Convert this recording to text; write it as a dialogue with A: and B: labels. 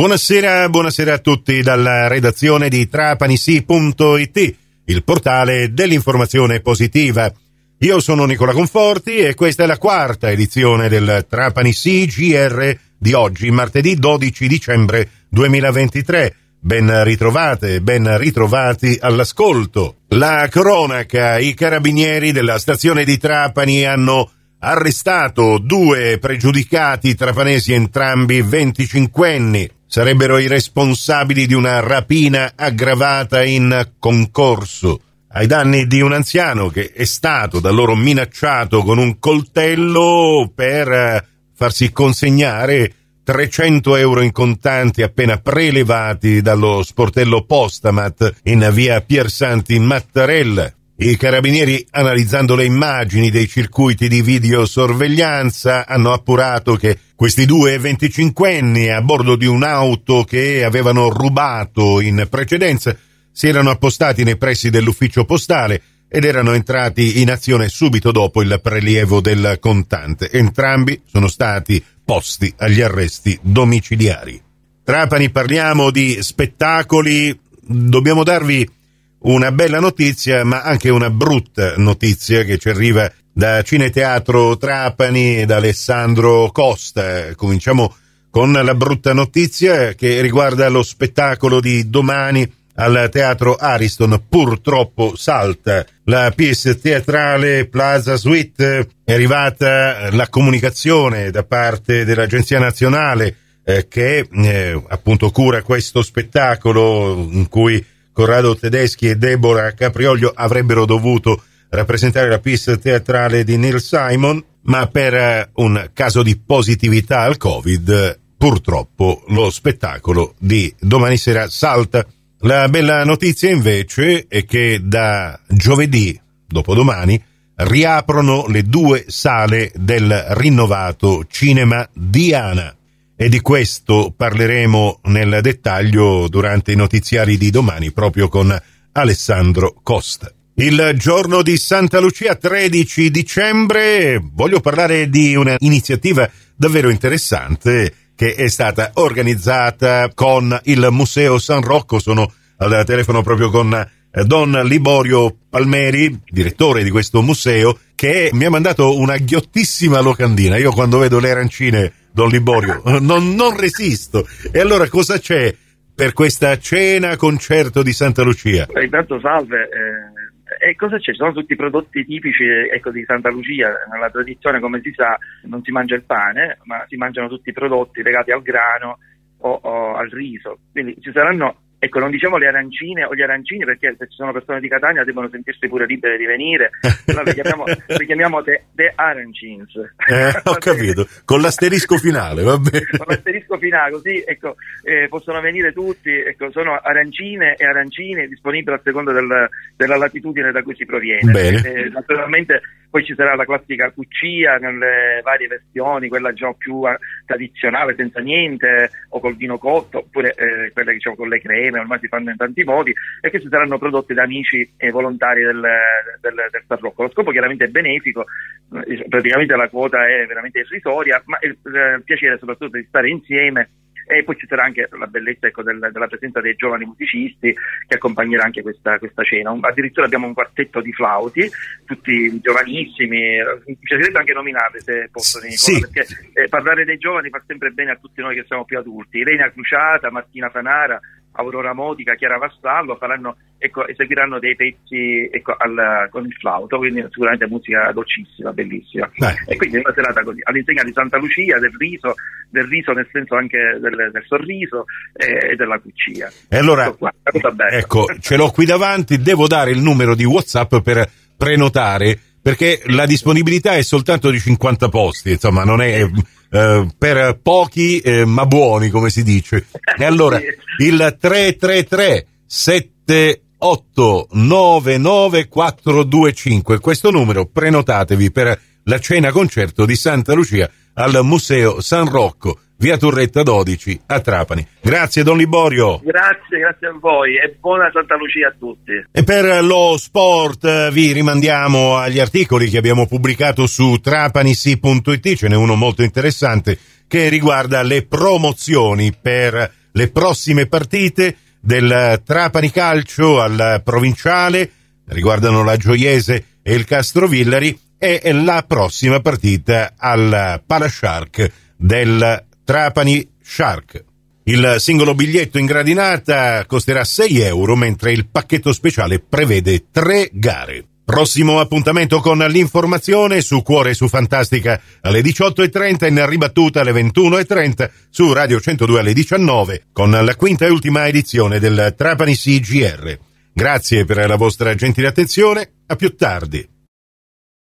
A: Buonasera, buonasera a tutti dalla redazione di trapanisi.it, il portale dell'informazione positiva. Io sono Nicola Conforti e questa è la quarta edizione del Trapani GR di oggi, martedì 12 dicembre 2023. Ben ritrovate, ben ritrovati all'ascolto. La cronaca, i carabinieri della stazione di Trapani hanno arrestato due pregiudicati trapanesi entrambi 25 anni. Sarebbero i responsabili di una rapina aggravata in concorso ai danni di un anziano che è stato da loro minacciato con un coltello per farsi consegnare 300 euro in contanti appena prelevati dallo sportello Postamat in via Piersanti Mattarella. I carabinieri, analizzando le immagini dei circuiti di videosorveglianza, hanno appurato che questi due 25enni a bordo di un'auto che avevano rubato in precedenza si erano appostati nei pressi dell'ufficio postale ed erano entrati in azione subito dopo il prelievo del contante. Entrambi sono stati posti agli arresti domiciliari. Trapani parliamo di spettacoli, dobbiamo darvi una bella notizia, ma anche una brutta notizia che ci arriva da Cineteatro Trapani e da Alessandro Costa. Cominciamo con la brutta notizia che riguarda lo spettacolo di domani al teatro Ariston. Purtroppo salta la pièce teatrale Plaza Suite. È arrivata la comunicazione da parte dell'Agenzia Nazionale eh, che eh, appunto cura questo spettacolo in cui Corrado Tedeschi e Deborah Caprioglio avrebbero dovuto rappresentare la pista teatrale di Neil Simon, ma per eh, un caso di positività al Covid, purtroppo lo spettacolo di domani sera salta. La bella notizia invece è che da giovedì, dopodomani, riaprono le due sale del rinnovato Cinema Diana e di questo parleremo nel dettaglio durante i notiziari di domani proprio con Alessandro Costa. Il giorno di Santa Lucia 13 dicembre voglio parlare di un'iniziativa davvero interessante che è stata organizzata con il Museo San Rocco. Sono al telefono proprio con Don Liborio Palmeri, direttore di questo museo, che mi ha mandato una ghiottissima locandina. Io quando vedo le arancine Don Liborio, non, non resisto. E allora cosa c'è per questa cena concerto di Santa Lucia?
B: Eh, intanto salve. Eh, e cosa c'è? Sono tutti i prodotti tipici ecco, di Santa Lucia. Nella tradizione, come si sa, non si mangia il pane, ma si mangiano tutti i prodotti legati al grano o, o al riso. Quindi ci saranno Ecco, non diciamo le arancine o gli arancini perché se ci sono persone di Catania devono sentirsi pure libere di venire, allora le chiamiamo, le chiamiamo the, the Arancines.
A: Eh, ho capito, con l'asterisco finale, va bene.
B: Con l'asterisco finale, così ecco, eh, possono venire tutti, ecco, sono arancine e arancini disponibili a seconda del, della latitudine da cui si proviene. Eh, naturalmente poi ci sarà la classica cuccia nelle varie versioni, quella già più eh, tradizionale senza niente o col vino cotto, oppure eh, quella diciamo con le creme, ormai si fanno in tanti modi e che ci saranno prodotti da amici e volontari del, del, del Sarrocco. Lo scopo chiaramente è benefico, eh, praticamente la quota è veramente irrisoria, ma il, il piacere soprattutto di stare insieme e poi ci sarà anche la bellezza ecco, del, della presenza dei giovani musicisti che accompagnerà anche questa, questa cena. Un, addirittura abbiamo un quartetto di flauti, tutti giovanissimi, mi piacerebbe anche nominare se posso, Nicola, sì. perché eh, parlare dei giovani fa sempre bene a tutti noi che siamo più adulti. Elena Cruciata, Martina Fanara, Aurora Modica, Chiara Vassallo faranno, ecco, eseguiranno dei pezzi ecco, al, con il flauto, quindi sicuramente musica dolcissima, bellissima. Beh. E quindi è una serata così, all'insegna di Santa Lucia, del riso, del riso nel senso anche del, del sorriso eh, e della cuccia.
A: E allora, ecco, ce l'ho qui davanti, devo dare il numero di WhatsApp per prenotare perché la disponibilità è soltanto di 50 posti, insomma, non è eh, per pochi eh, ma buoni, come si dice. E allora il 333 78 425, questo numero prenotatevi per la cena concerto di Santa Lucia al Museo San Rocco via Turretta 12 a Trapani. Grazie Don Liborio.
B: Grazie, grazie a voi e buona Santa Lucia a tutti.
A: E per lo sport eh, vi rimandiamo agli articoli che abbiamo pubblicato su trapanisi.it, ce n'è uno molto interessante che riguarda le promozioni per le prossime partite del Trapani Calcio al provinciale, riguardano la Gioiese e il Castrovillari e la prossima partita al Palashark del Trapani Shark. Il singolo biglietto in gradinata costerà 6 euro, mentre il pacchetto speciale prevede 3 gare. Prossimo appuntamento con l'informazione su Cuore su Fantastica alle 18.30 in ribattuta alle 21.30 su Radio 102 alle 19 con la quinta e ultima edizione del Trapani CGR. Grazie per la vostra gentile attenzione, a più tardi.